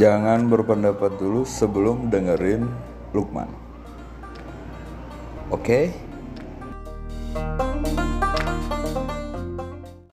Jangan berpendapat dulu sebelum dengerin Lukman. Oke?